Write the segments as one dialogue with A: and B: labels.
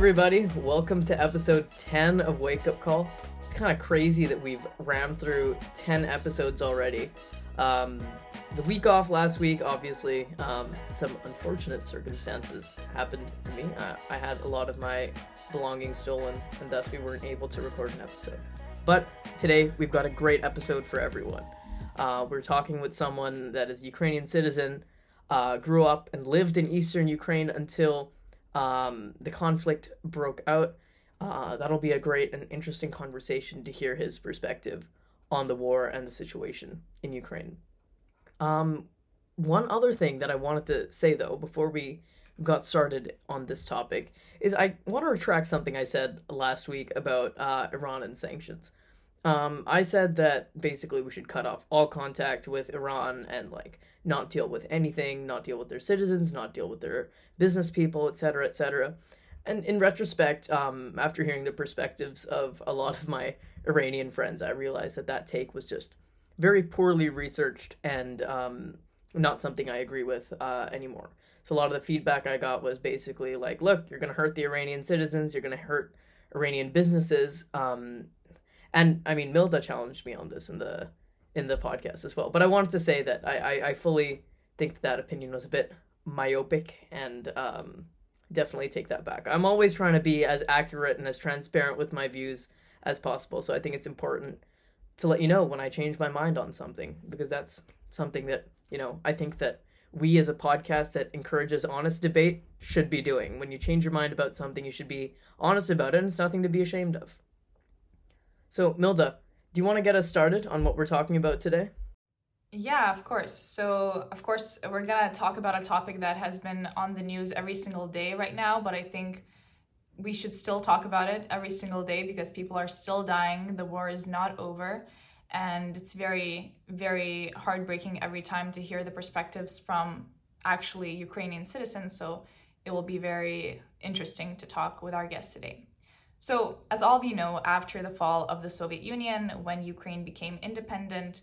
A: everybody. Welcome to episode 10 of Wake Up Call. It's kind of crazy that we've rammed through 10 episodes already. Um, the week off last week, obviously, um, some unfortunate circumstances happened to me. Uh, I had a lot of my belongings stolen, and thus we weren't able to record an episode. But today, we've got a great episode for everyone. Uh, we're talking with someone that is a Ukrainian citizen, uh, grew up and lived in eastern Ukraine until um, the conflict broke out. Uh, that'll be a great and interesting conversation to hear his perspective on the war and the situation in Ukraine. Um, one other thing that I wanted to say though before we got started on this topic is I want to retract something I said last week about uh, Iran and sanctions. Um, I said that basically we should cut off all contact with Iran and like not deal with anything, not deal with their citizens, not deal with their business people, etc., etc. And in retrospect, um, after hearing the perspectives of a lot of my Iranian friends, I realized that that take was just very poorly researched and um, not something I agree with uh, anymore. So a lot of the feedback I got was basically like, look, you're going to hurt the Iranian citizens, you're going to hurt Iranian businesses. Um, and I mean, Milda challenged me on this in the in the podcast as well. But I wanted to say that I, I, I fully think that, that opinion was a bit myopic and um, definitely take that back. I'm always trying to be as accurate and as transparent with my views as possible. So I think it's important to let you know when I change my mind on something because that's something that, you know, I think that we as a podcast that encourages honest debate should be doing. When you change your mind about something, you should be honest about it and it's nothing to be ashamed of. So, Milda, do you want to get us started on what we're talking about today?
B: Yeah, of course. So, of course, we're going to talk about a topic that has been on the news every single day right now, but I think we should still talk about it every single day because people are still dying. The war is not over. And it's very, very heartbreaking every time to hear the perspectives from actually Ukrainian citizens. So, it will be very interesting to talk with our guest today. So, as all of you know, after the fall of the Soviet Union, when Ukraine became independent,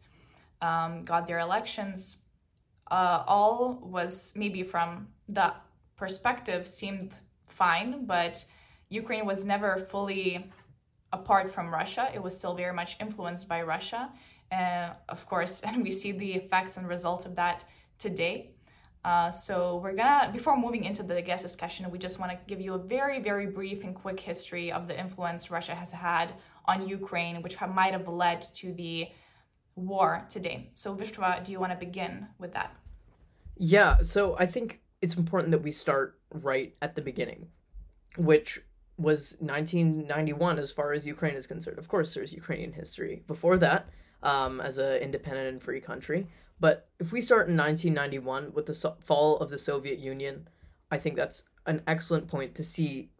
B: um, got their elections, uh, all was maybe from the perspective seemed fine, but Ukraine was never fully apart from Russia. It was still very much influenced by Russia. Uh, of course, and we see the effects and results of that today. Uh, so we're gonna, before moving into the guest discussion, we just want to give you a very, very brief and quick history of the influence Russia has had on Ukraine, which might have led to the war today. So Vishwa, do you want to begin with that?
A: Yeah, so I think it's important that we start right at the beginning, which was 1991 as far as Ukraine is concerned. Of course, there's Ukrainian history before that um, as an independent and free country, but if we start in 1991 with the so- fall of the Soviet Union, I think that's an excellent point to see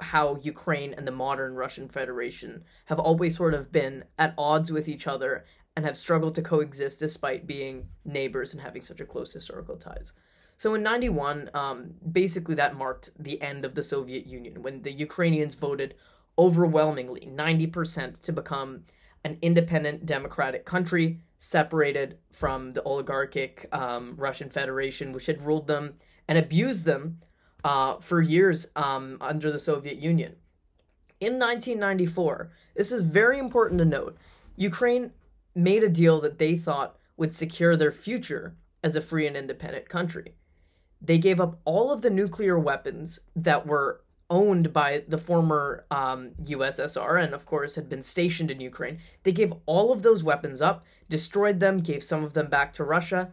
A: how Ukraine and the modern Russian Federation have always sort of been at odds with each other and have struggled to coexist despite being neighbors and having such a close historical ties. So in 91, um, basically that marked the end of the Soviet Union when the Ukrainians voted overwhelmingly, 90%, to become an independent democratic country separated from the oligarchic um, Russian Federation, which had ruled them and abused them uh, for years um, under the Soviet Union. In 1994, this is very important to note, Ukraine made a deal that they thought would secure their future as a free and independent country. They gave up all of the nuclear weapons that were owned by the former um, USSR and, of course, had been stationed in Ukraine. They gave all of those weapons up, destroyed them, gave some of them back to Russia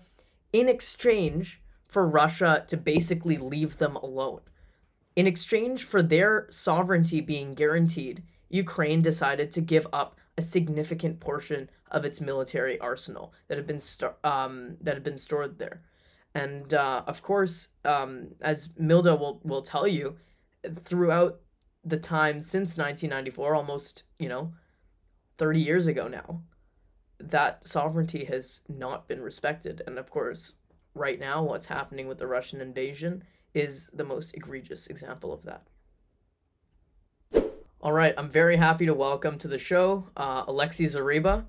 A: in exchange for Russia to basically leave them alone. In exchange for their sovereignty being guaranteed, Ukraine decided to give up a significant portion of its military arsenal that had been um, that had been stored there. And uh, of course, um, as Milda will, will tell you, throughout the time since 1994, almost, you know, 30 years ago now, that sovereignty has not been respected. And of course, right now, what's happening with the Russian invasion is the most egregious example of that. All right, I'm very happy to welcome to the show uh, Alexei Zahreba.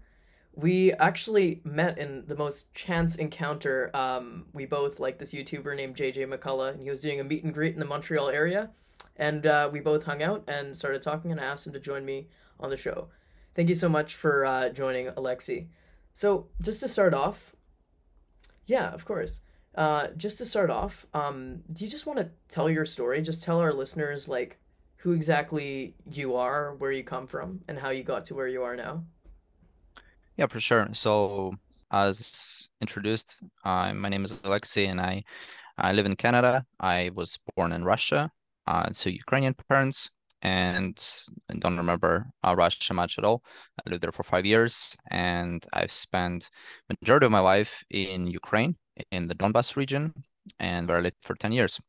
A: We actually met in the most chance encounter. Um, we both like this YouTuber named JJ McCullough, and he was doing a meet and greet in the Montreal area and uh, we both hung out and started talking, and I asked him to join me on the show. Thank you so much for uh, joining, Alexei. So, just to start off, yeah, of course. Uh, just to start off, um, do you just want to tell your story? Just tell our listeners like who exactly you are, where you come from, and how you got to where you are now.
C: Yeah, for sure. So, as introduced, uh, my name is Alexei, and I I live in Canada. I was born in Russia uh, to Ukrainian parents, and don't remember uh, Russia much at all. I lived there for five years, and I've spent majority of my life in Ukraine, in the Donbas region, and where I lived for 10 years.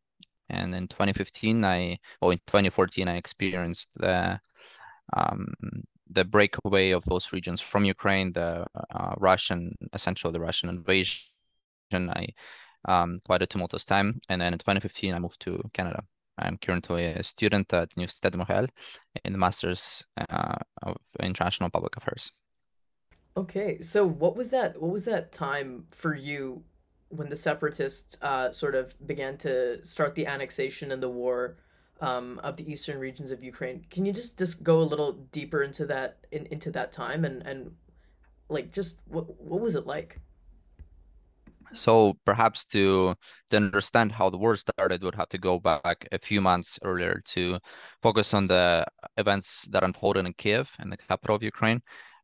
C: And in 2015, I, well, in 2014, I experienced the um, the breakaway of those regions from Ukraine, the uh, Russian, essentially the Russian invasion. I um, quite a tumultuous time, and then in 2015, I moved to Canada. I'm currently a student at de Montréal in the Masters uh, of International Public Affairs.
A: Okay, so what was that? What was that time for you when the separatists uh, sort of began to start the annexation and the war um, of the eastern regions of Ukraine? Can you just just go a little deeper into that in, into that time and and like just what what was it like?
C: So perhaps to to understand how the war started, would have to go back a few months earlier to focus on the events that unfolded in Kiev, in the capital of Ukraine,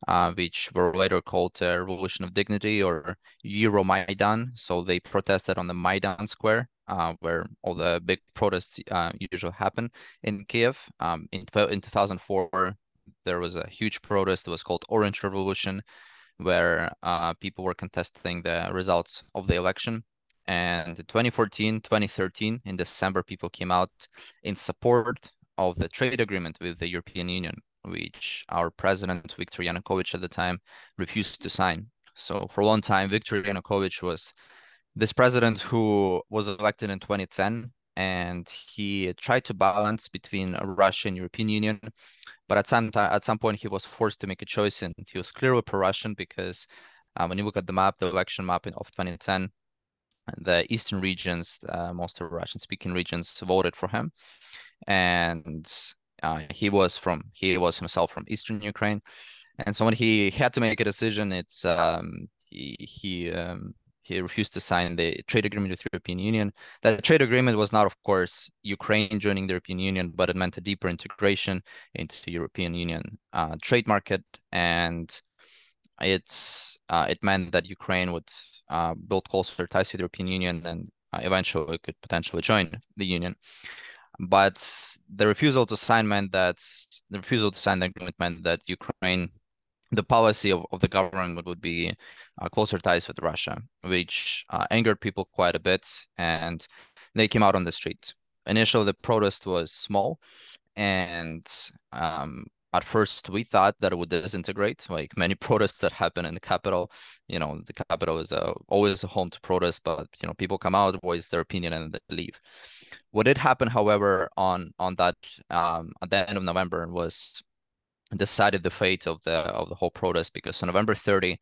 C: uh, which were later called the Revolution of Dignity or Euromaidan. So they protested on the Maidan Square, uh, where all the big protests uh, usually happen in Kiev. Um, in, in 2004, there was a huge protest. It was called Orange Revolution where uh, people were contesting the results of the election. And 2014, 2013, in December, people came out in support of the trade agreement with the European Union, which our president, Viktor Yanukovych, at the time refused to sign. So for a long time, Viktor Yanukovych was this president who was elected in 2010 and he tried to balance between Russia and European Union but at some time, at some point, he was forced to make a choice, and he was clearly pro-Russian because uh, when you look at the map, the election map of 2010, the eastern regions, uh, most of Russian-speaking regions, voted for him, and uh, he was from he was himself from eastern Ukraine, and so when he had to make a decision, it's um, he he um, he refused to sign the trade agreement with the European Union. That trade agreement was not, of course, Ukraine joining the European Union, but it meant a deeper integration into the European Union uh, trade market, and it's uh, it meant that Ukraine would uh, build closer ties with the European Union and uh, eventually could potentially join the Union. But the refusal to sign meant that the refusal to sign the agreement meant that Ukraine the policy of, of the government would be uh, closer ties with Russia, which uh, angered people quite a bit, and they came out on the street. Initially, the protest was small, and um, at first we thought that it would disintegrate. Like many protests that happen in the capital, you know, the capital is a, always a home to protests, but you know, people come out, voice their opinion, and they leave. What did happen, however, on on that um, at the end of November was decided the fate of the of the whole protest because on November 30,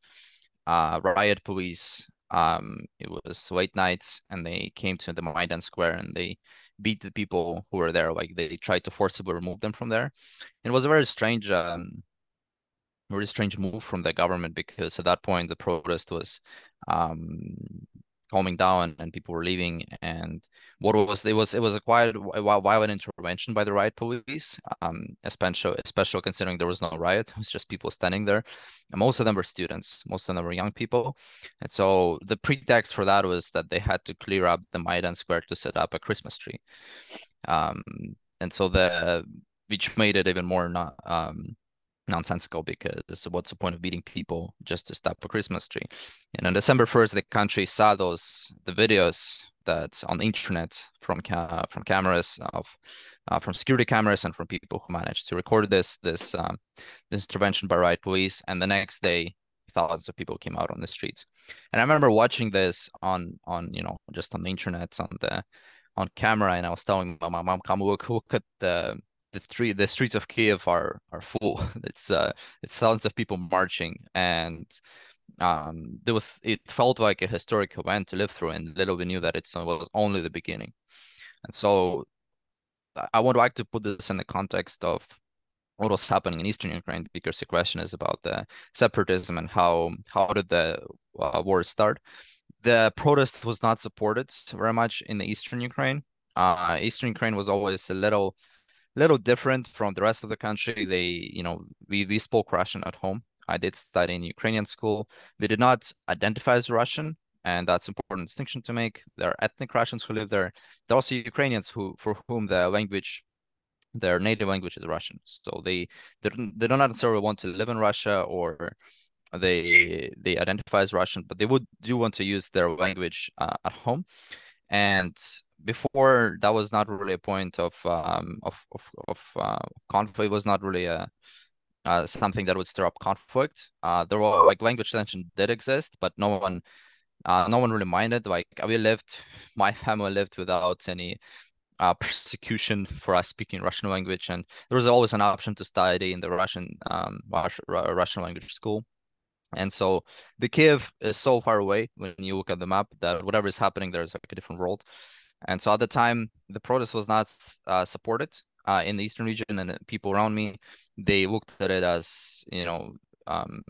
C: uh, riot police um, it was late nights and they came to the Maidan Square and they beat the people who were there. Like they tried to forcibly remove them from there. It was a very strange, um, very strange move from the government because at that point the protest was um, calming down and people were leaving. And what was it was it was a quite violent intervention by the riot police um especially especially considering there was no riot it was just people standing there. And most of them were students most of them were young people. And so the pretext for that was that they had to clear up the maidan square to set up a christmas tree. Um and so the which made it even more not um nonsensical because what's the point of beating people just to stop a Christmas tree? And on December 1st, the country saw those the videos that on the internet from ca- from cameras of uh, from security cameras and from people who managed to record this this um, this intervention by riot police. And the next day, thousands of people came out on the streets. And I remember watching this on on you know just on the internet on the on camera, and I was telling my mom, "Come look look at the the street the streets of Kiev are are full. It's uh it's thousands of people marching and um there was it felt like a historic event to live through and little we knew that it was only the beginning. And so I would like to put this in the context of what was happening in eastern Ukraine because the question is about the separatism and how how did the uh, war start. The protest was not supported very much in the eastern Ukraine. Uh, eastern Ukraine was always a little little different from the rest of the country. They, you know, we we spoke Russian at home. I did study in Ukrainian school. We did not identify as Russian, and that's important distinction to make. There are ethnic Russians who live there. There are also Ukrainians who for whom the language their native language is Russian. So they they don't, they don't necessarily want to live in Russia or they they identify as Russian, but they would do want to use their language uh, at home. And before that was not really a point of um, of of, of uh, conflict. It was not really a uh, something that would stir up conflict. Uh, there were like language tension did exist, but no one uh, no one really minded. Like we lived, my family lived without any uh, persecution for us speaking Russian language, and there was always an option to study in the Russian um, Russian language school. And so the Kiev is so far away when you look at the map that whatever is happening there is like a different world. And so at the time, the protest was not uh, supported uh, in the eastern region, and people around me they looked at it as you know um,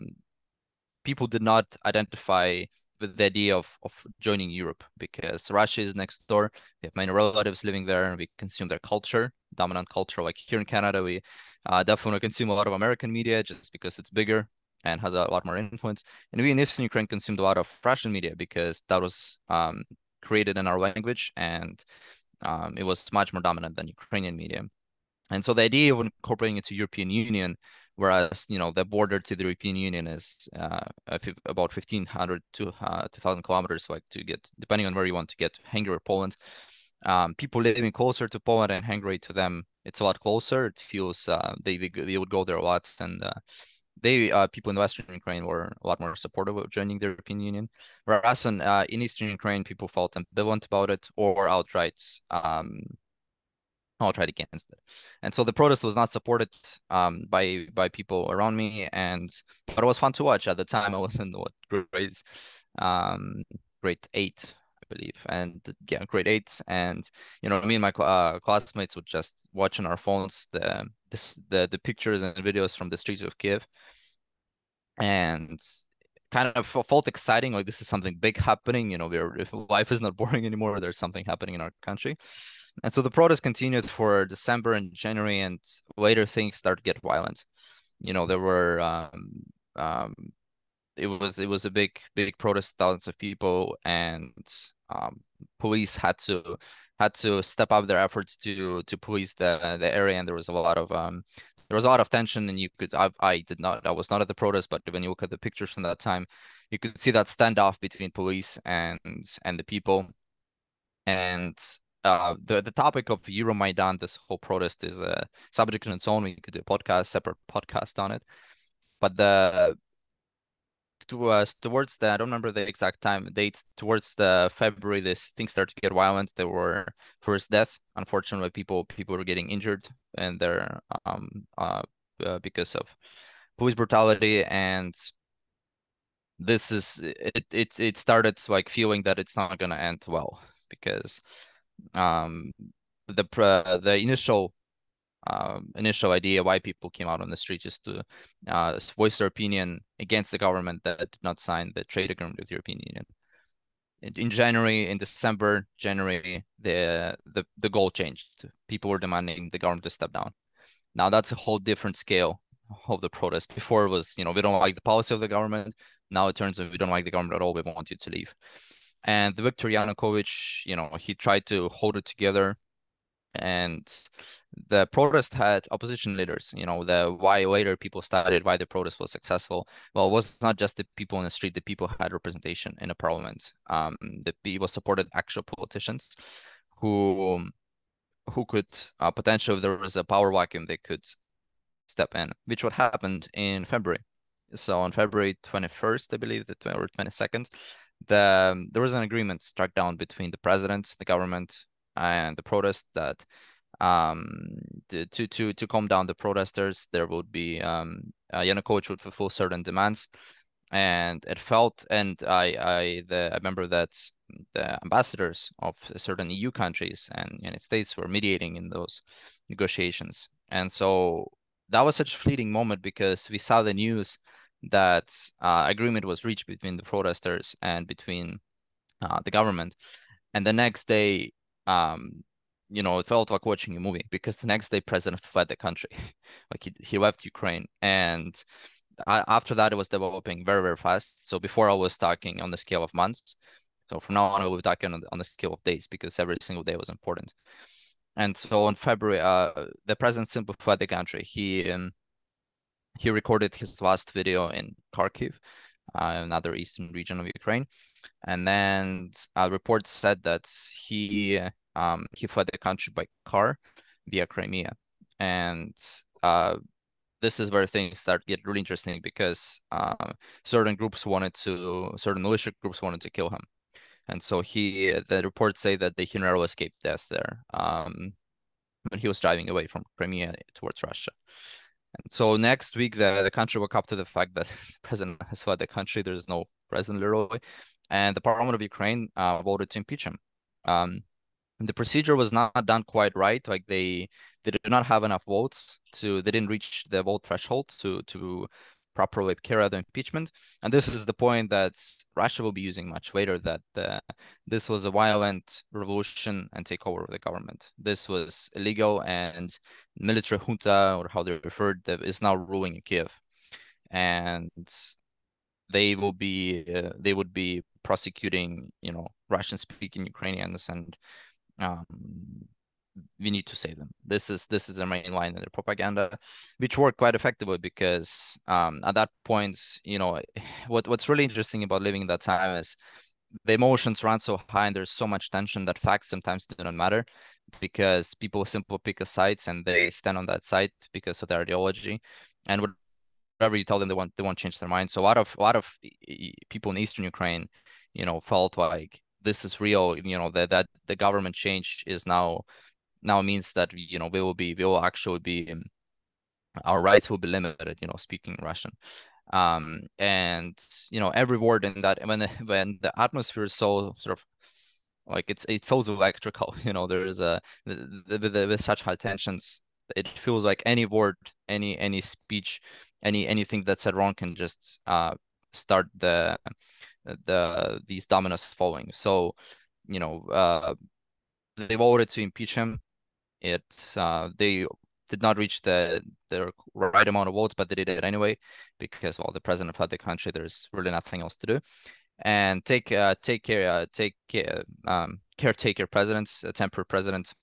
C: people did not identify with the idea of, of joining Europe because Russia is next door. We have many relatives living there, and we consume their culture, dominant culture. Like here in Canada, we uh, definitely consume a lot of American media just because it's bigger and has a lot more influence. And we in Eastern Ukraine consumed a lot of Russian media because that was um, created in our language and um, it was much more dominant than Ukrainian media. And so the idea of incorporating it to European Union, whereas you know the border to the European Union is uh, about 1,500 to uh, 2,000 kilometers, like to get depending on where you want to get to Hungary or Poland. Um, people living closer to Poland and Hungary to them, it's a lot closer. It feels uh, they, they they would go there a lot, and uh, they uh, people in Western Ukraine were a lot more supportive of joining the European Union, whereas in, uh, in Eastern Ukraine people felt ambivalent about it or outright um, outright against it. And so the protest was not supported um, by by people around me, and but it was fun to watch. At the time, I was in what grades, um, grade eight, I believe, and yeah, grade eight, and you know, me and my uh, classmates would just watch on our phones the this the the pictures and videos from the streets of Kiev. And kind of felt exciting like this is something big happening you know we're, if life is not boring anymore there's something happening in our country. And so the protest continued for december and january and later things started to get violent. You know there were um, um, it was it was a big big protest thousands of people and um, police had to had to step up their efforts to to police the the area and there was a lot of um, there was a lot of tension and you could I, I did not I was not at the protest but when you look at the pictures from that time you could see that standoff between police and and the people and uh, the the topic of Euromaidan, this whole protest is a subject in its own. We could do a podcast, separate podcast on it. But the to uh, towards the I don't remember the exact time dates towards the February this things started to get violent. There were first death. Unfortunately, people people were getting injured and they're um uh, uh because of police brutality and this is it it it started like feeling that it's not gonna end well because um the uh, the initial um, initial idea why people came out on the street just to uh, voice their opinion against the government that did not sign the trade agreement with the European Union. In, January, in December, January, the, the the goal changed. People were demanding the government to step down. Now that's a whole different scale of the protest. Before it was, you know, we don't like the policy of the government. Now it turns out we don't like the government at all. We want you to leave. And the Viktor Yanukovych, you know, he tried to hold it together and the protest had opposition leaders you know the why later people started why the protest was successful. Well it was not just the people in the street the people had representation in the parliament. Um the people supported actual politicians who who could uh, potentially if there was a power vacuum they could step in which what happened in february. So on february 21st i believe the or 22nd the there was an agreement struck down between the president the government and the protest that um, to to to calm down the protesters, there would be um, uh, Yanukovych would fulfill certain demands, and it felt and I I the I remember that the ambassadors of certain EU countries and United States were mediating in those negotiations, and so that was such a fleeting moment because we saw the news that uh, agreement was reached between the protesters and between uh, the government, and the next day, um, you know, it felt like watching a movie because the next day president fled the country, like he he left Ukraine, and after that it was developing very very fast. So before I was talking on the scale of months, so from now on I will be talking on the, on the scale of days because every single day was important. And so in February, uh, the president simply fled the country. He um, he recorded his last video in Kharkiv, uh, another eastern region of Ukraine, and then uh, reports said that he um, he fled the country by car via Crimea, and uh, this is where things start get really interesting because uh, certain groups wanted to certain militia groups wanted to kill him, and so he the reports say that the hero escaped death there um, when he was driving away from Crimea towards Russia. And so next week, the, the country woke up to the fact that president has fled the country. There's no president literally, and the parliament of Ukraine uh, voted to impeach him. Um, the procedure was not done quite right. Like they they did not have enough votes to they didn't reach the vote threshold to to properly carry out the impeachment. And this is the point that Russia will be using much later. That uh, this was a violent revolution and takeover of the government. This was illegal and military junta, or how they referred, that is now ruling in Kiev, and they will be uh, they would be prosecuting you know Russian speaking Ukrainians and um, we need to save them. This is this is the main line in their propaganda, which worked quite effectively because um, at that point, you know, what what's really interesting about living in that time is the emotions run so high and there's so much tension that facts sometimes do not matter because people simply pick a side and they stand on that side because of their ideology and whatever you tell them they want they won't change their mind so a lot of a lot of people in eastern ukraine you know felt like this is real you know that that the government change is now now means that you know we will be we will actually be our rights will be limited you know speaking russian um and you know every word in that when when the atmosphere is so sort of like it's it feels electrical you know there is a with such high tensions it feels like any word any any speech any anything that's said wrong can just uh start the the these dominoes falling. So, you know, uh, they voted to impeach him. It uh, they did not reach the the right amount of votes, but they did it anyway because well, the president of the country. There's really nothing else to do, and take uh, take care uh, take care um, caretaker presidents, a temporary president.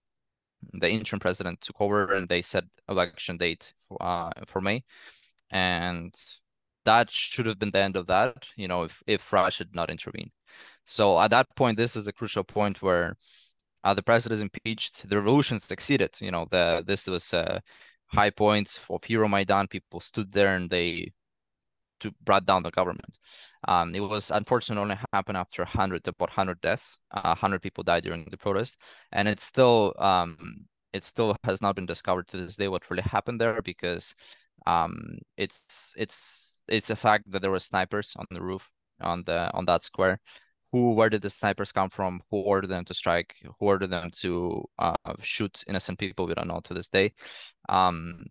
C: The interim president took over, and they set election date uh, for May, and that should have been the end of that, you know, if, if Russia had not intervene. So at that point, this is a crucial point where uh, the president is impeached. The revolution succeeded. You know, the this was a high point of Euromaidan. People stood there and they to brought down the government. Um, it was unfortunately only happened after 100, about 100 deaths. Uh, 100 people died during the protest, and it's still um, it still has not been discovered to this day what really happened there because um, it's it's it's a fact that there were snipers on the roof on the on that square. Who where did the snipers come from? Who ordered them to strike? Who ordered them to uh, shoot innocent people? We don't know to this day. Um,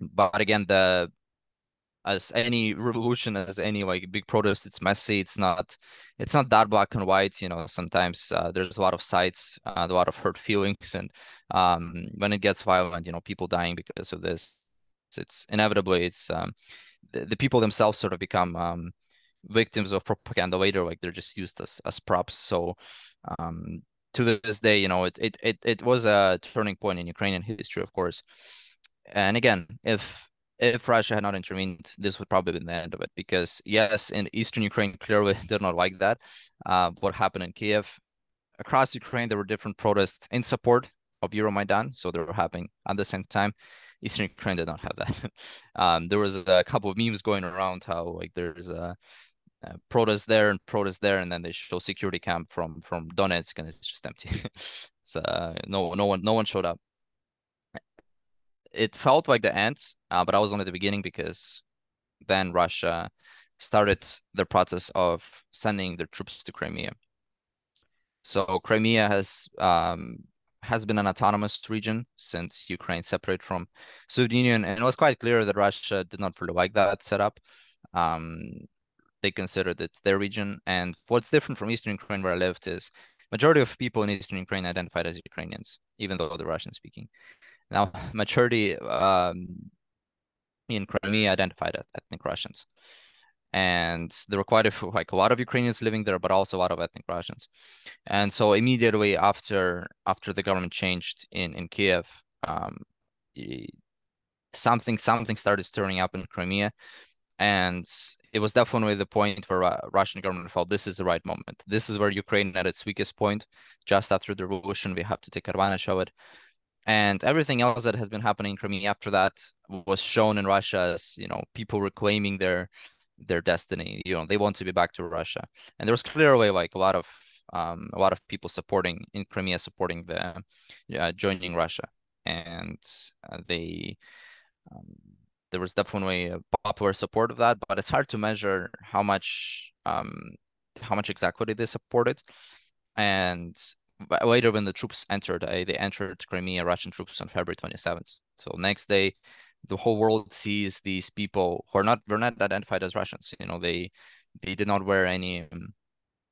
C: but again, the as any revolution, as any like big protest, it's messy. It's not, it's not that black and white. You know, sometimes uh, there's a lot of sides, uh, a lot of hurt feelings, and um, when it gets violent, you know, people dying because of this. It's inevitably it's um, the, the people themselves sort of become um, victims of propaganda later like they're just used as, as props. So um, to this day you know it, it it it was a turning point in ukrainian history of course. And again if if russia had not intervened this would probably be the end of it because yes in eastern ukraine clearly did not like that. Uh, what happened in kiev across ukraine there were different protests in support of euromaidan so they were happening at the same time. Eastern Ukraine did not have that. um, there was a couple of memes going around how like there's a, a protest there and protest there, and then they show security camp from from Donetsk, and it's just empty. so uh, no no one no one showed up. It felt like the end, uh, but I was only the beginning because then Russia started the process of sending their troops to Crimea. So Crimea has um, has been an autonomous region since Ukraine separated from Soviet Union, and it was quite clear that Russia did not really like that setup. Um, they considered it their region, and what's different from Eastern Ukraine, where I lived, is majority of people in Eastern Ukraine identified as Ukrainians, even though they're Russian speaking. Now, majority um, in Crimea identified as ethnic Russians, and there were quite a few, like a lot of Ukrainians living there, but also a lot of ethnic Russians. And so immediately after after the government changed in in Kiev, um, something something started stirring up in Crimea, and it was definitely the point where uh, Russian government felt this is the right moment. This is where Ukraine at its weakest point. Just after the revolution, we have to take advantage of it. And everything else that has been happening in Crimea after that was shown in Russia as you know people reclaiming their their destiny. You know they want to be back to Russia, and there was clearly like a lot of um, a lot of people supporting in Crimea supporting the uh, joining Russia, and uh, they um, there was definitely popular support of that, but it's hard to measure how much um, how much exactly they supported. And later, when the troops entered, uh, they entered Crimea, Russian troops on February 27th. So next day, the whole world sees these people who are not were not identified as Russians. You know, they they did not wear any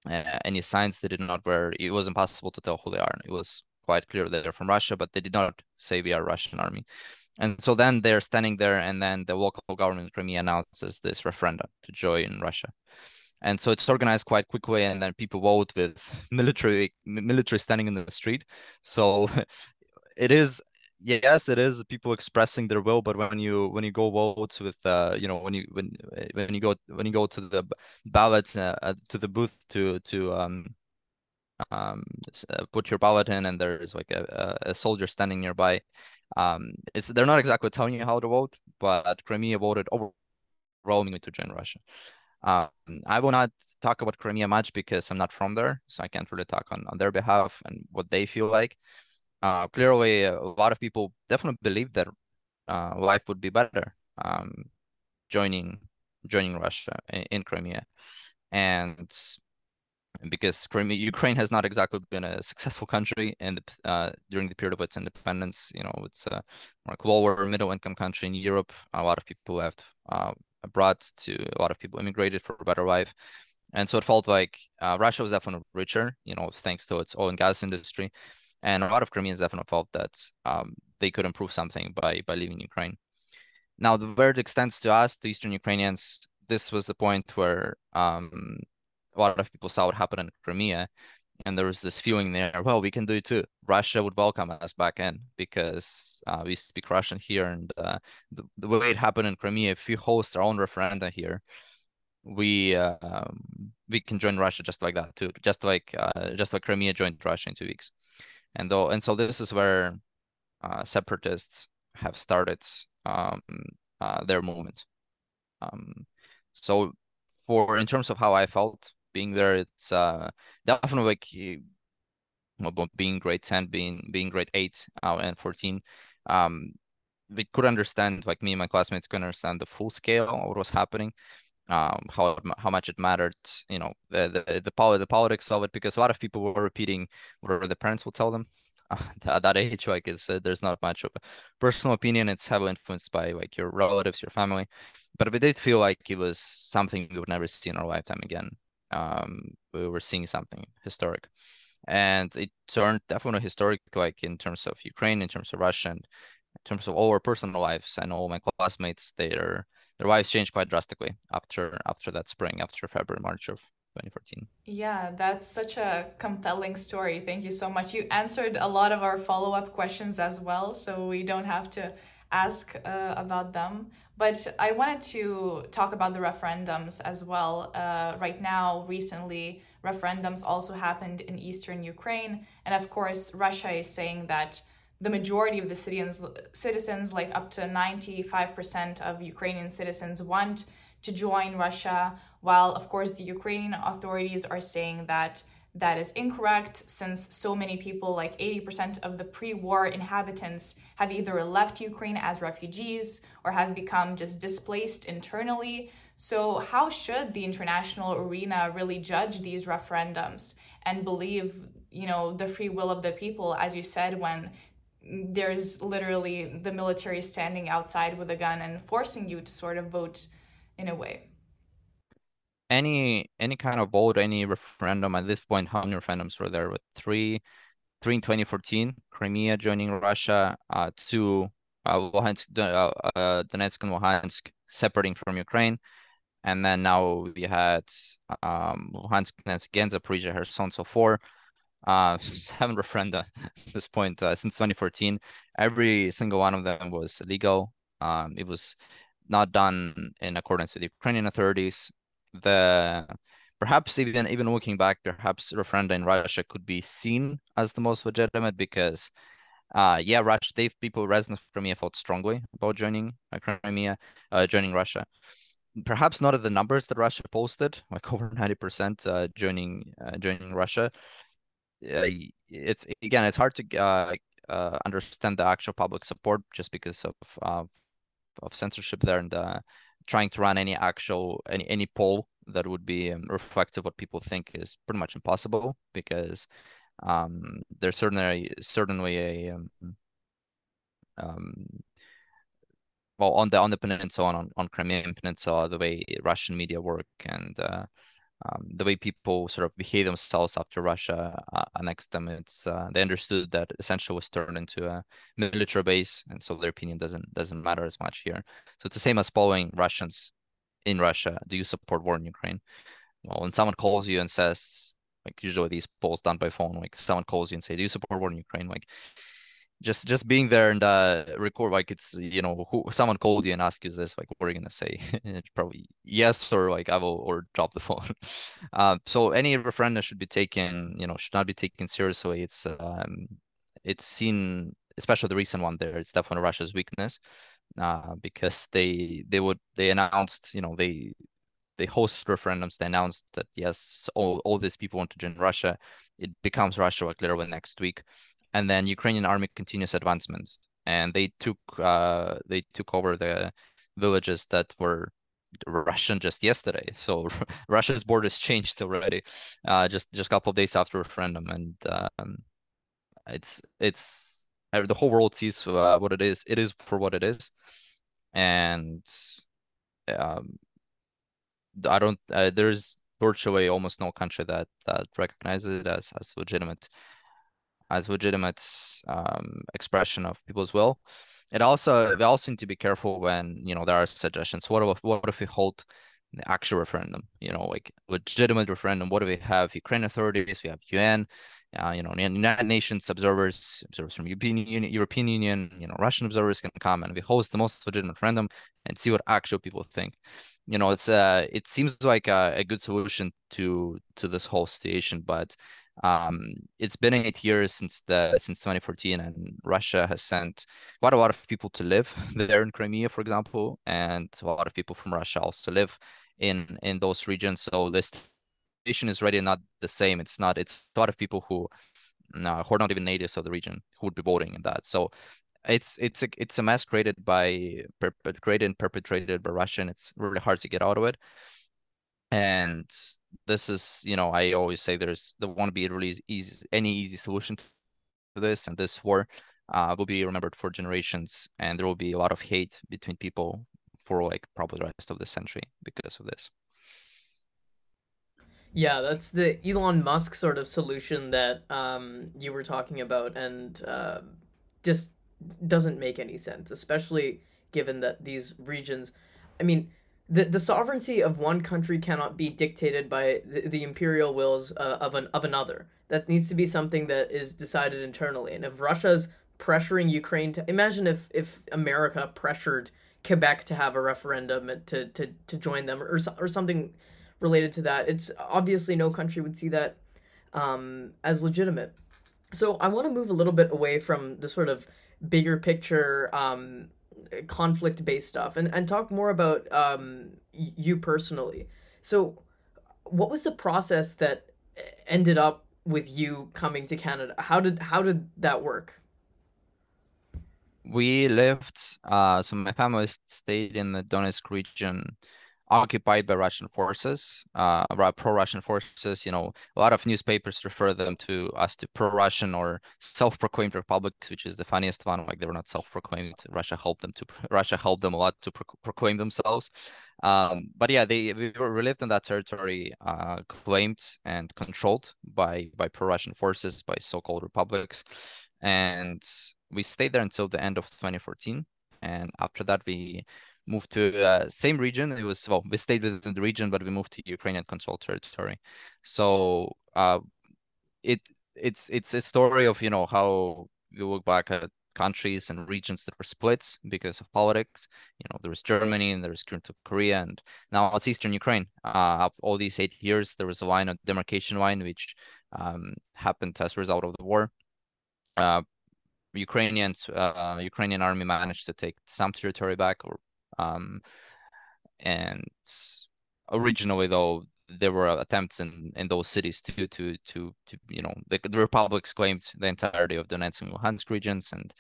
C: uh, any signs. They did not wear. It was impossible to tell who they are. It was quite clear that they're from Russia, but they did not say we are Russian army. And so then they're standing there, and then the local government in Crimea announces this referendum to join Russia. And so it's organized quite quickly, and then people vote with military military standing in the street. So it is yes, it is people expressing their will. But when you when you go vote with uh, you know when you when when you go when you go to the ballots uh, uh to the booth to to um um uh, put your ballot in, and there's like a, a soldier standing nearby um, it's they're not exactly telling you how to vote, but Crimea voted overwhelmingly to join Russia. Um, I will not talk about Crimea much because I'm not from there, so I can't really talk on, on their behalf and what they feel like. Uh, clearly, a lot of people definitely believe that uh, life would be better um, joining joining Russia in, in Crimea, and because Ukraine has not exactly been a successful country the, uh, during the period of its independence. You know, it's a like lower middle income country in Europe. A lot of people left uh, abroad to a lot of people immigrated for a better life. And so it felt like uh, Russia was definitely richer, you know, thanks to its oil and gas industry. And a lot of Crimeans definitely felt that um, they could improve something by by leaving Ukraine. Now, the word extends to us, the Eastern Ukrainians. This was the point where um, a lot of people saw what happened in Crimea, and there was this feeling there. Well, we can do it too. Russia would welcome us back in because uh, we speak Russian here, and uh, the, the way it happened in Crimea, if we host our own referendum here, we uh, um, we can join Russia just like that too, just like uh, just like Crimea joined Russia in two weeks, and though and so this is where uh, separatists have started um, uh, their movement. Um, so for in terms of how I felt being there. It's uh, definitely like well, being grade 10, being being grade 8 uh, and 14. Um, we could understand, like me and my classmates could understand the full scale of what was happening, um, how how much it mattered, you know, the the the, poli- the politics of it, because a lot of people were repeating whatever the parents will tell them. Uh, at that age, like it's uh, there's not much of a personal opinion. It's heavily influenced by like your relatives, your family. But we did feel like it was something we would never see in our lifetime again um, we were seeing something historic. And it turned definitely historic, like in terms of Ukraine, in terms of Russia, and in terms of all our personal lives. and all my classmates, their their lives changed quite drastically after after that spring, after February, March of 2014.
B: Yeah, that's such a compelling story. Thank you so much. You answered a lot of our follow up questions as well, so we don't have to ask uh, about them. But I wanted to talk about the referendums as well. Uh, right now, recently, referendums also happened in eastern Ukraine. And of course, Russia is saying that the majority of the citizens, citizens like up to 95% of Ukrainian citizens, want to join Russia, while of course the Ukrainian authorities are saying that that is incorrect since so many people, like 80% of the pre war inhabitants, have either left Ukraine as refugees or have become just displaced internally. So, how should the international arena really judge these referendums and believe, you know, the free will of the people, as you said, when there's literally the military standing outside with a gun and forcing you to sort of vote in a way?
C: Any any kind of vote, any referendum at this point, how many referendums were there? With three, three in 2014, Crimea joining Russia, uh, two, uh, Luhansk, uh, uh, Donetsk and Luhansk separating from Ukraine, and then now we had um, Luhansk, Donetsk, again, Zaporizhia, Kherson, so four uh, seven referenda at this point uh, since 2014. Every single one of them was illegal. Um, it was not done in accordance with the Ukrainian authorities. The perhaps even even looking back, perhaps referenda in Russia could be seen as the most legitimate because, uh, yeah, Russia, they people residents from Crimea felt strongly about joining uh, Crimea, uh, joining Russia. Perhaps not at the numbers that Russia posted, like over ninety percent uh, joining uh, joining Russia, it's again it's hard to uh, uh, understand the actual public support just because of uh, of censorship there and uh, trying to run any actual any any poll that would be um, reflective what people think is pretty much impossible because um, there's certainly certainly a um, um, well on the on the peninsula on on Crimean peninsula the way Russian media work and uh, um, the way people sort of behave themselves after Russia uh, annexed them. It's uh, they understood that essentially was turned into a military base, and so their opinion doesn't doesn't matter as much here. So it's the same as following Russians in Russia. Do you support war in Ukraine? Well, when someone calls you and says, like usually these polls done by phone, like someone calls you and say, "Do you support war in Ukraine?" Like just just being there and uh record like it's you know who someone called you and asked you this like what are you gonna say? Probably yes or like i will or drop the phone. Uh, so any referendum should be taken you know should not be taken seriously it's um it's seen especially the recent one there it's definitely russia's weakness. Uh because they they would they announced you know they they host referendums they announced that yes all, all these people want to join russia. It becomes russia like literally next week and then Ukrainian army continues advancement, and they took uh, they took over the villages that were Russian just yesterday. So Russia's borders changed already, uh, just just a couple of days after referendum, and um, it's it's uh, the whole world sees uh, what it is. It is for what it is, and um, I don't. Uh, there's virtually almost no country that that recognizes it as as legitimate as legitimate um, expression of people's will. It also we also need to be careful when you know there are suggestions. What if what if we hold the actual referendum? You know, like legitimate referendum. What do we have? Ukrainian authorities. We have UN. Uh, you know, United Nations observers, observers from European Union, European Union, you know, Russian observers can come and we host the most legitimate referendum and see what actual people think. You know, it's uh, it seems like a, a good solution to to this whole situation, but um, it's been eight years since the since 2014, and Russia has sent quite a lot of people to live there in Crimea, for example, and a lot of people from Russia also live in in those regions. So the situation is really not the same. It's not. It's a lot of people who no, who are not even natives of the region who would be voting in that. So it's it's a it's a mess created by created and perpetrated by Russia, and it's really hard to get out of it. And this is, you know, I always say there's there won't be really easy any easy solution to this, and this war uh, will be remembered for generations, and there will be a lot of hate between people for like probably the rest of the century because of this.
A: Yeah, that's the Elon Musk sort of solution that um, you were talking about, and uh, just doesn't make any sense, especially given that these regions. I mean, the the sovereignty of one country cannot be dictated by the, the imperial wills uh, of an of another. That needs to be something that is decided internally. And if Russia's pressuring Ukraine to imagine if if America pressured Quebec to have a referendum to to to join them or or something related to that, it's obviously no country would see that um, as legitimate. So I want to move a little bit away from the sort of bigger picture um, conflict based stuff and, and talk more about um, you personally. So, what was the process that ended up with you coming to Canada? How did how did that work?
C: We lived, uh, so my family stayed in the Donetsk region occupied by Russian forces, uh, pro-Russian forces. You know, a lot of newspapers refer them to us to pro-Russian or self-proclaimed republics, which is the funniest one. Like they were not self-proclaimed. Russia helped them to Russia helped them a lot to pro proclaim themselves. Um, but yeah, they we, were, lived in that territory, uh, claimed and controlled by by pro-Russian forces, by so-called republics, and we stayed there until the end of 2014. And after that, we moved to uh, same region. It was well, we stayed within the region, but we moved to Ukrainian controlled territory. So uh, it it's it's a story of you know how you look back at countries and regions that were split because of politics. You know, there was Germany and there was Korea, and now it's Eastern Ukraine. Uh, all these eight years, there was a line, of demarcation line, which um, happened as a result of the war. Uh, Ukrainians, uh, Ukrainian army managed to take some territory back, or um, and originally though there were attempts in, in those cities to to to to you know the, the republics claimed the entirety of the Donetsk and Luhansk regions, and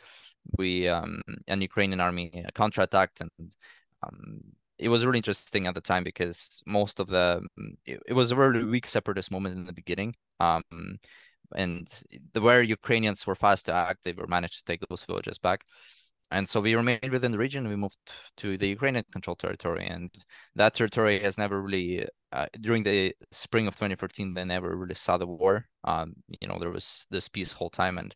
C: we um, an Ukrainian army counterattacked, and um, it was really interesting at the time because most of the it, it was a very weak separatist moment in the beginning. Um, and the where Ukrainians were fast to act, they were managed to take those villages back. And so we remained within the region. We moved to the Ukrainian controlled territory, and that territory has never really, uh, during the spring of 2014, they never really saw the war. Um, you know, there was this peace whole time, and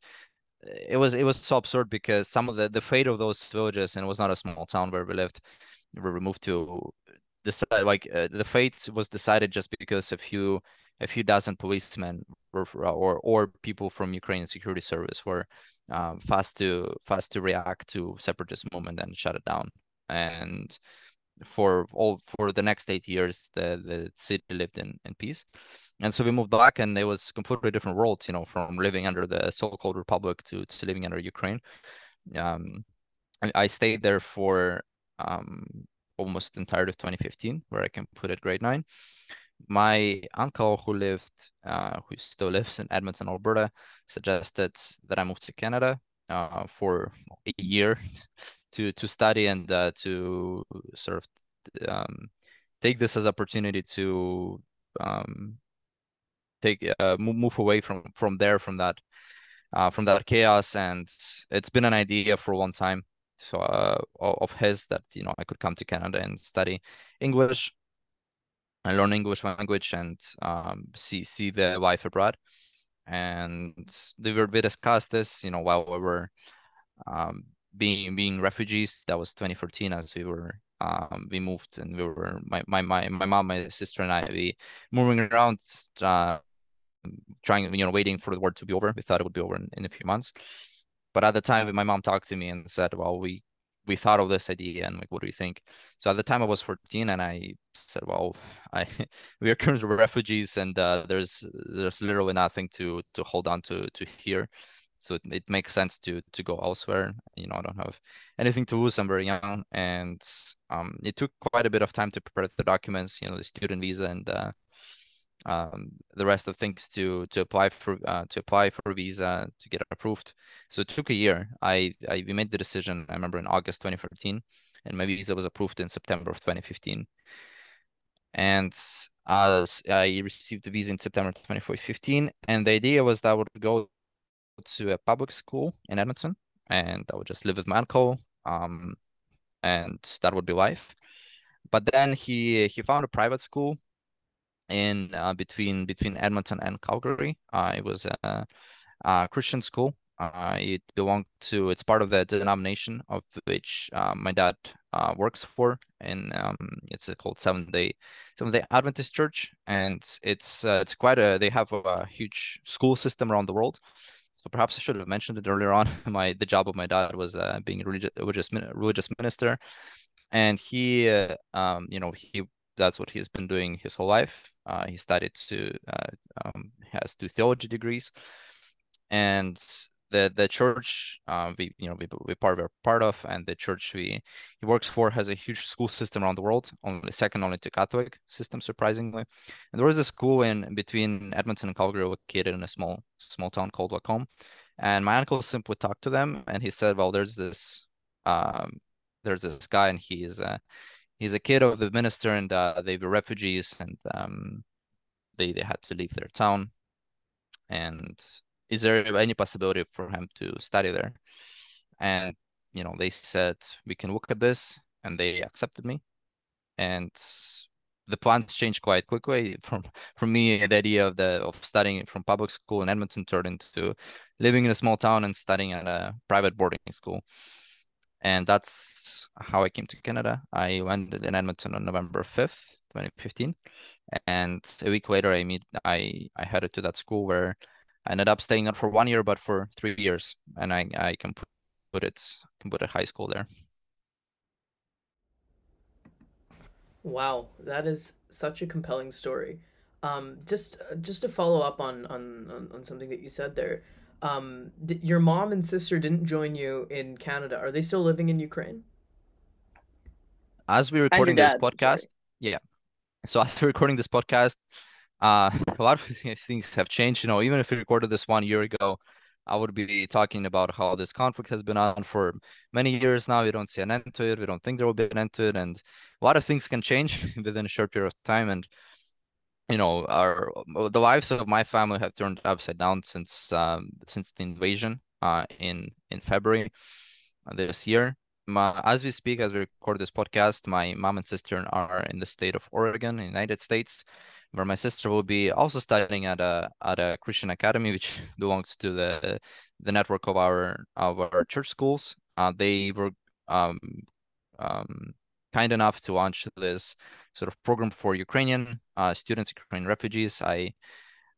C: it was it was so absurd because some of the the fate of those villages, and it was not a small town where we lived, were removed to decide like uh, the fate was decided just because a few a few dozen policemen or or, or people from Ukrainian security service were uh, fast to fast to react to separatist movement and shut it down. And for all for the next eight years, the the city lived in in peace. And so we moved back, and it was completely different world. You know, from living under the so-called republic to, to living under Ukraine. Um, I, stayed there for um, almost entire of 2015, where I can put completed grade nine my uncle who lived uh, who still lives in edmonton alberta suggested that i move to canada uh, for a year to to study and uh, to sort of um, take this as opportunity to um, take uh, move away from from there from that uh, from that chaos. And it's been an idea for a long time so uh, of his that you know I could come to Canada and study English and learn English language and um, see see the life abroad. And they were we discussed this, you know, while we were um, being being refugees. That was 2014, as we were um, we moved and we were my my my my mom, my sister, and I we moving around, uh, trying you know waiting for the war to be over. We thought it would be over in, in a few months. But at the time, my mom talked to me and said, "Well, we we thought of this idea and like what do you think? So at the time i was 14 and i said well i we are currently refugees and uh, there's there's literally nothing to to hold on to to here. So it, it, makes sense to to go elsewhere. You know i don't have anything to lose. I'm very young and um, it took quite a bit of time to prepare the documents you know the student visa and uh, um, the rest of things to to apply for uh, to apply for visa to get approved. So it took a year. I, I we made the decision. I remember in August 2014, and my visa was approved in September of 2015. And as I received the visa in September 2015, and the idea was that I would go to a public school in Edmonton, and I would just live with my uncle, um, and that would be life. But then he he found a private school in uh, between between Edmonton and Calgary. Uh, it was a, a Christian school. Uh, it belonged to it's part of the denomination of which uh, my dad uh, works for, and um, it's called Seventh Day Seventh Day Adventist Church, and it's uh, it's quite a they have a huge school system around the world. So perhaps I should have mentioned it earlier on. My the job of my dad was being a religious religious, minister, and he um, you know he that's what he's been doing his whole life he studied to uh, um, has two theology degrees, and the the church uh, we you know we we part of part of, and the church we he works for has a huge school system around the world, only second only to Catholic system, surprisingly. And there was a school in between Edmonton and Calgary, located in a small small town called Lacombe. And my uncle simply talked to them, and he said, "Well, there's this um, there's this guy, and he's uh, he's a kid of the minister, and uh, they were refugees, and um, they they had to leave their town. And is there any possibility for him to study there? And you know, they said we can look at this, and they accepted me. And the plans changed quite quickly from from me the idea of the of studying from public school in Edmonton turned into living in a small town and studying at a private boarding school and that's how I came to Canada. I landed in Edmonton on November 5th, 2015. And a week later I meet I I headed to that school where I ended up staying not for one year but for three years. And I, I can put it can put a high school there.
A: Wow, that is such a compelling story. Um, just just to follow up on, on on something that you said there, um, th- your mom and sister didn't join you in Canada. Are they still living in Ukraine?
C: As we're recording this podcast, sorry. yeah. So as we're recording this podcast, uh, a lot of things have changed. You know, even if we recorded this one year ago, I would be talking about how this conflict has been on for many years now. We don't see an end to it. We don't think there will be an end to it, and a lot of things can change within a short period of time. And you know, our the lives of my family have turned upside down since um, since the invasion uh, in in February this year. My, as we speak, as we record this podcast, my mom and sister are in the state of Oregon, United States, where my sister will be also studying at a at a Christian academy, which belongs to the the network of our of our church schools. Uh, they were um, um, kind enough to launch this sort of program for Ukrainian uh, students, Ukrainian refugees. I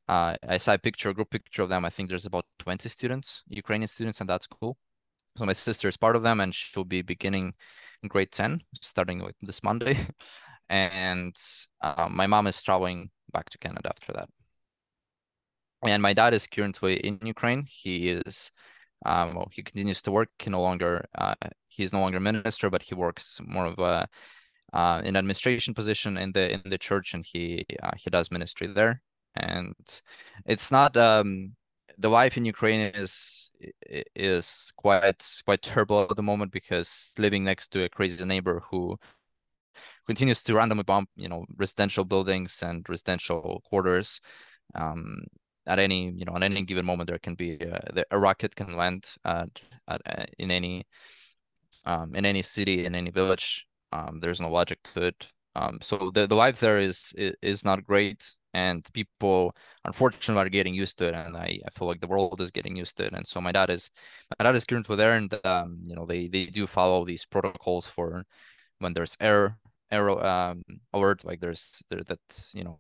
C: uh, I saw a picture, a group picture of them. I think there's about 20 students, Ukrainian students, and that's cool. So my sister is part of them, and she'll be beginning in grade 10, starting with this Monday. and uh, my mom is traveling back to Canada after that. And my dad is currently in Ukraine. He is um, well, he continues to work. He no longer uh, he's no longer minister, but he works more of a uh, an administration position in the in the church, and he uh, he does ministry there. And it's not um, the life in Ukraine is is quite quite terrible at the moment because living next to a crazy neighbor who continues to randomly bomb you know residential buildings and residential quarters um, at any you know on any given moment there can be a, a rocket can land at, at, uh, in any um, in any city in any village. Um, there's no logic to it. Um, so the, the life there is, is, is not great and people unfortunately are getting used to it and I, I feel like the world is getting used to it. And so my dad is my dad is currently there and um, you know they they do follow these protocols for when there's error error um, alert like there's there that you know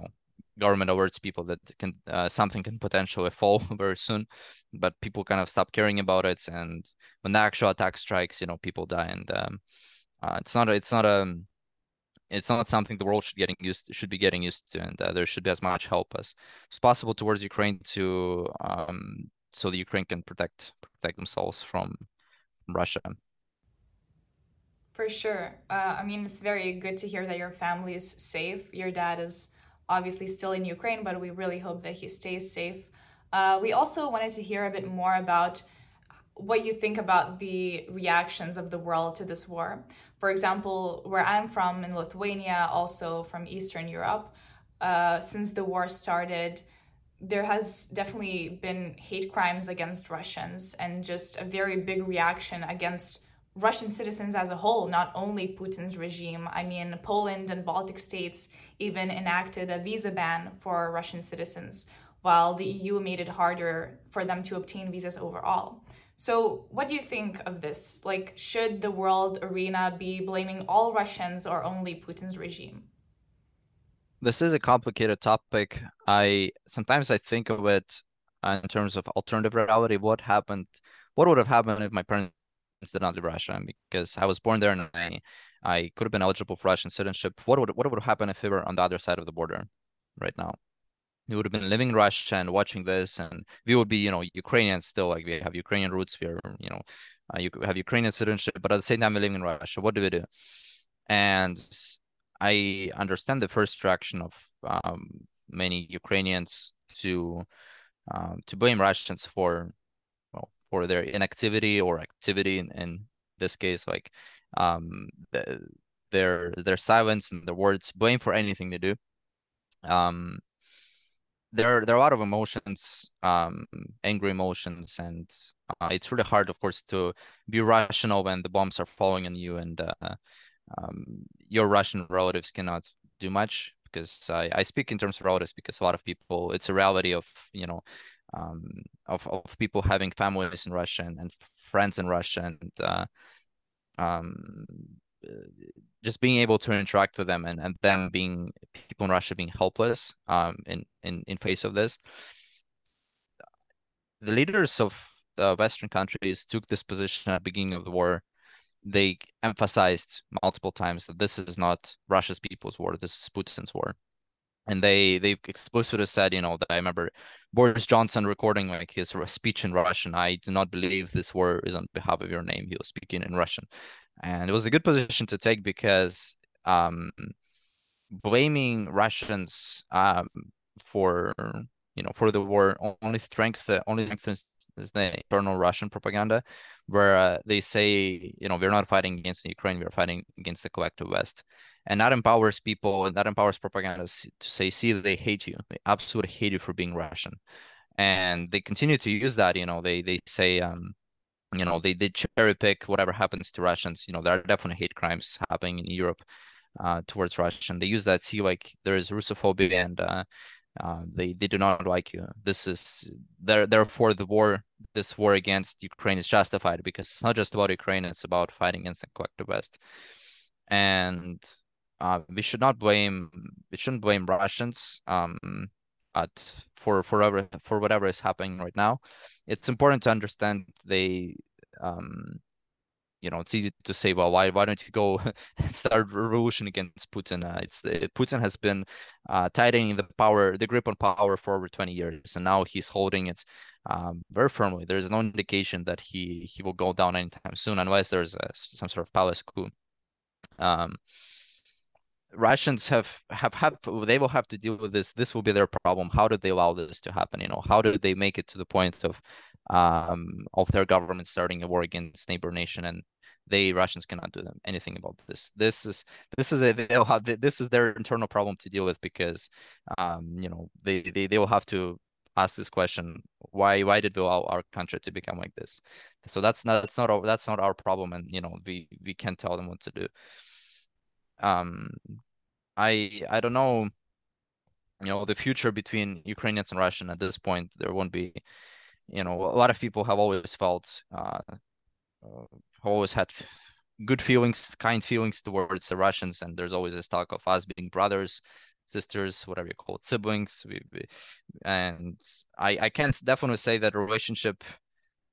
C: government alerts people that can uh, something can potentially fall very soon but people kind of stop caring about it and when the actual attack strikes you know people die and um, uh, it's not it's not a um, it's not something the world should getting used to, should be getting used to and uh, there should be as much help as, as possible towards Ukraine to um, so the Ukraine can protect protect themselves from, from Russia.
B: For sure. Uh, I mean, it's very good to hear that your family is safe. Your dad is obviously still in Ukraine, but we really hope that he stays safe. Uh, we also wanted to hear a bit more about what you think about the reactions of the world to this war. For example, where I'm from in Lithuania, also from Eastern Europe, uh, since the war started, there has definitely been hate crimes against Russians and just a very big reaction against Russian citizens as a whole, not only Putin's regime. I mean, Poland and Baltic states even enacted a visa ban for Russian citizens, while the EU made it harder for them to obtain visas overall. So, what do you think of this? Like, should the world arena be blaming all Russians or only Putin's regime?
C: This is a complicated topic. I sometimes I think of it uh, in terms of alternative reality. What happened? What would have happened if my parents did not leave Russia because I was born there and I I could have been eligible for Russian citizenship. What would what would happen if we were on the other side of the border right now? We would have been living in Russia and watching this, and we would be, you know, Ukrainians still. Like we have Ukrainian roots. We are, you know, uh, you have Ukrainian citizenship, but at the same time, we're living in Russia. What do we do? And I understand the first reaction of um, many Ukrainians to um, to blame Russians for for their inactivity or activity in, in this case like um, the, their their silence and their words, blame for anything they do. Um, there there are a lot of emotions, um, angry emotions, and uh, it's really hard, of course, to be rational when the bombs are falling on you and uh, um, your Russian relatives cannot do much because I, I speak in terms of relatives because a lot of people it's a reality of you know um, of, of people having families in Russia and, and friends in Russia and uh, um, just being able to interact with them and, and them being people in Russia being helpless um, in, in, in face of this. The leaders of the Western countries took this position at the beginning of the war. They emphasized multiple times that this is not Russia's people's war, this is Putin's war. And they they explicitly said, you know, that I remember Boris Johnson recording like his speech in Russian. I do not believe this war is on behalf of your name. He was speaking in Russian and it was a good position to take because um, blaming Russians um, for you know for the war only strengthens only strengthens the internal Russian propaganda, where uh, they say you know we're not fighting against Ukraine, we're fighting against the collective West, and that empowers people and that empowers propaganda to say, see, they hate you, they absolutely hate you for being Russian, and they continue to use that. You know, they they say. Um, you know they, they cherry pick whatever happens to russians you know there are definitely hate crimes happening in europe uh, towards russia and they use that see like there is russophobia and uh, uh, they they do not like you this is there therefore the war this war against ukraine is justified because it's not just about ukraine it's about fighting against the collective west and uh, we should not blame we shouldn't blame russians um, at for for whatever for whatever is happening right now. It's important to understand they um you know it's easy to say well why why don't you go and start a revolution against putin? Uh, it's uh, putin has been uh, tightening the power the grip on power for over 20 years and now he's holding it um, very firmly. There's no indication that he he will go down anytime soon unless there's a, some sort of palace coup. Um Russians have have had they will have to deal with this. This will be their problem. How did they allow this to happen? You know, how did they make it to the point of um of their government starting a war against neighbor nation and they Russians cannot do them anything about this. This is this is a they'll have this is their internal problem to deal with because um you know they they, they will have to ask this question why why did we allow our country to become like this so that's not that's not our, that's not our problem and you know we we can't tell them what to do um, I I don't know, you know, the future between Ukrainians and Russian at this point. There won't be, you know, a lot of people have always felt, uh, uh always had good feelings, kind feelings towards the Russians, and there's always this talk of us being brothers, sisters, whatever you call it, siblings. We, we, and I I can't definitely say that relationship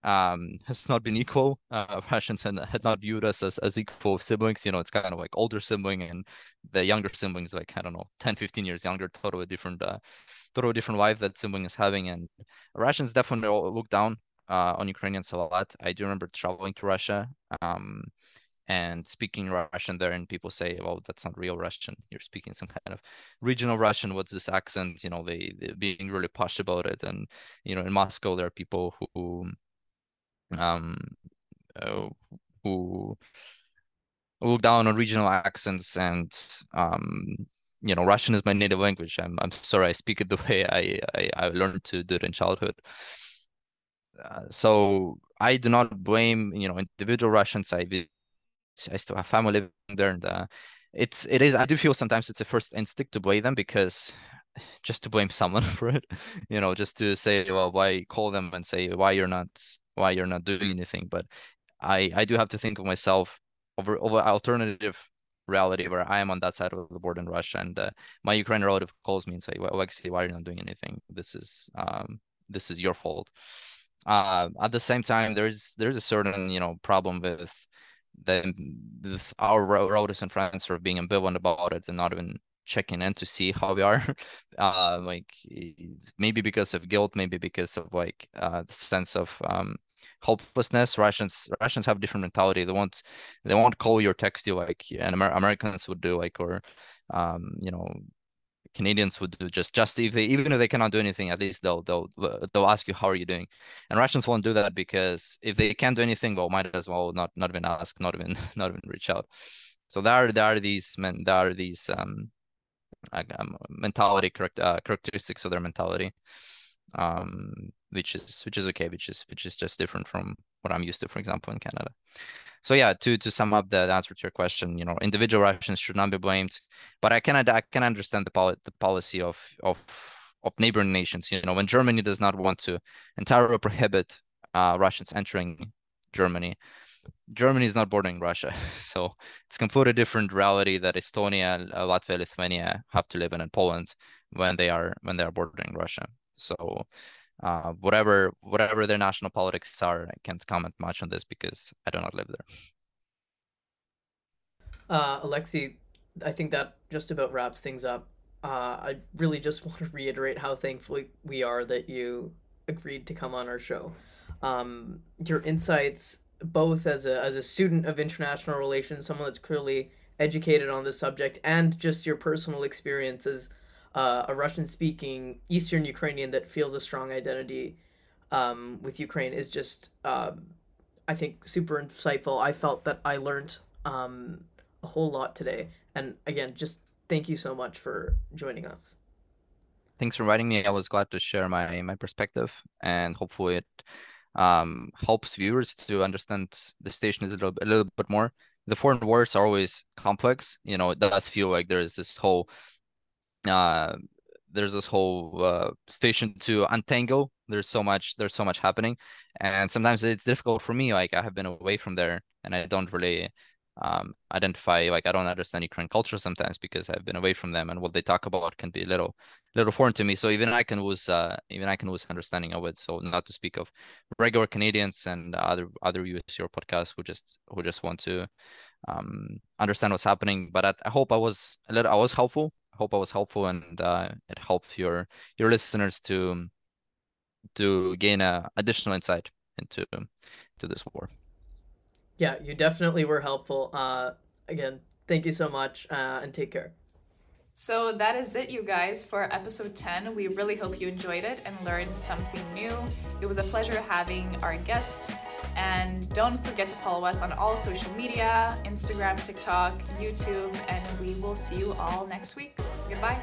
C: um has not been equal uh Russians had, had not viewed us as, as equal siblings you know it's kind of like older sibling and the younger siblings like I don't know 10 15 years younger totally different uh totally different life that sibling is having and Russians definitely look down uh on Ukrainians a lot I do remember traveling to Russia um and speaking Russian there, and people say, "Well, that's not real Russian. You're speaking some kind of regional Russian. What's this accent?" You know, they they being really posh about it. And you know, in Moscow, there are people who um, uh, who look down on regional accents and um, you know Russian is my native language. I'm I'm sorry I speak it the way I I, I learned to do it in childhood. Uh, so I do not blame you know individual Russians. I I still have family there, and uh, it's it is I do feel sometimes it's a first instinct to blame them because just to blame someone for it, you know, just to say well why call them and say why you're not why you're not doing anything. But I I do have to think of myself over over alternative reality where I am on that side of the board in Russia, and uh, my Ukrainian relative calls me and say, "Well, Alexei, why are you not doing anything? This is um this is your fault." Uh, at the same time, there's there's a certain you know problem with the with our relatives friends sort of being ambivalent about it and not even checking in to see how we are uh like maybe because of guilt maybe because of like uh the sense of um hopelessness. Russians russians have different mentality. They won't they won't call you or text you like and Amer- americans would do like or um you know Canadians would do just just if they even if they cannot do anything, at least they'll they'll they'll ask you how are you doing, and Russians won't do that because if they can't do anything, well, might as well not not even ask, not even not even reach out. So there are there are these men there are these um, um mentality correct uh, characteristics of their mentality, um, which is which is okay, which is which is just different from what I'm used to, for example, in Canada. So yeah, to to sum up the, answer to your question, you know, individual Russians should not be blamed, but I can I can understand the poli- the policy of of of neighboring nations. You know, when Germany does not want to entirely prohibit uh, Russians entering Germany, Germany is not bordering Russia, so it's completely different reality that Estonia, Latvia, Lithuania have to live in, and Poland when they are when they are bordering Russia. So uh, whatever whatever their national politics are, I can't comment much on this because I do not live there.
A: Uh, Alexei, I think that just about wraps things up. Uh, I really just want to reiterate how thankful we are that you agreed to come on our show. Um, your insights, both as a as a student of international relations, someone that's clearly educated on this subject, and just your personal experiences uh, a Russian speaking Eastern Ukrainian that feels a strong identity um, with Ukraine is just, um, I think, super insightful. I felt that I learned um, a whole lot today. And again, just thank you so much for joining us.
C: Thanks for inviting me. I was glad to share my, my perspective and hopefully it um, helps viewers to understand the station a little, a little bit more. The foreign wars are always complex. You know, it does feel like there is this whole uh, there's this whole uh, station to untangle. There's so much there's so much happening, and sometimes it's difficult for me. Like I have been away from there, and I don't really um, identify. Like I don't understand Ukrainian culture sometimes because I've been away from them, and what they talk about can be a little little foreign to me. So even I can lose uh, even I can lose understanding of it. So not to speak of regular Canadians and other other US your podcasts who just who just want to um, understand what's happening. But I, I hope I was a little I was helpful hope I was helpful and uh, it helped your your listeners to to gain a additional insight into to this war.
A: Yeah, you definitely were helpful. Uh, again, thank you so much uh, and take care.
B: So that is it, you guys, for episode 10. We really hope you enjoyed it and learned something new. It was a pleasure having our guest. And don't forget to follow us on all social media Instagram, TikTok, YouTube, and we will see you all next week. Goodbye.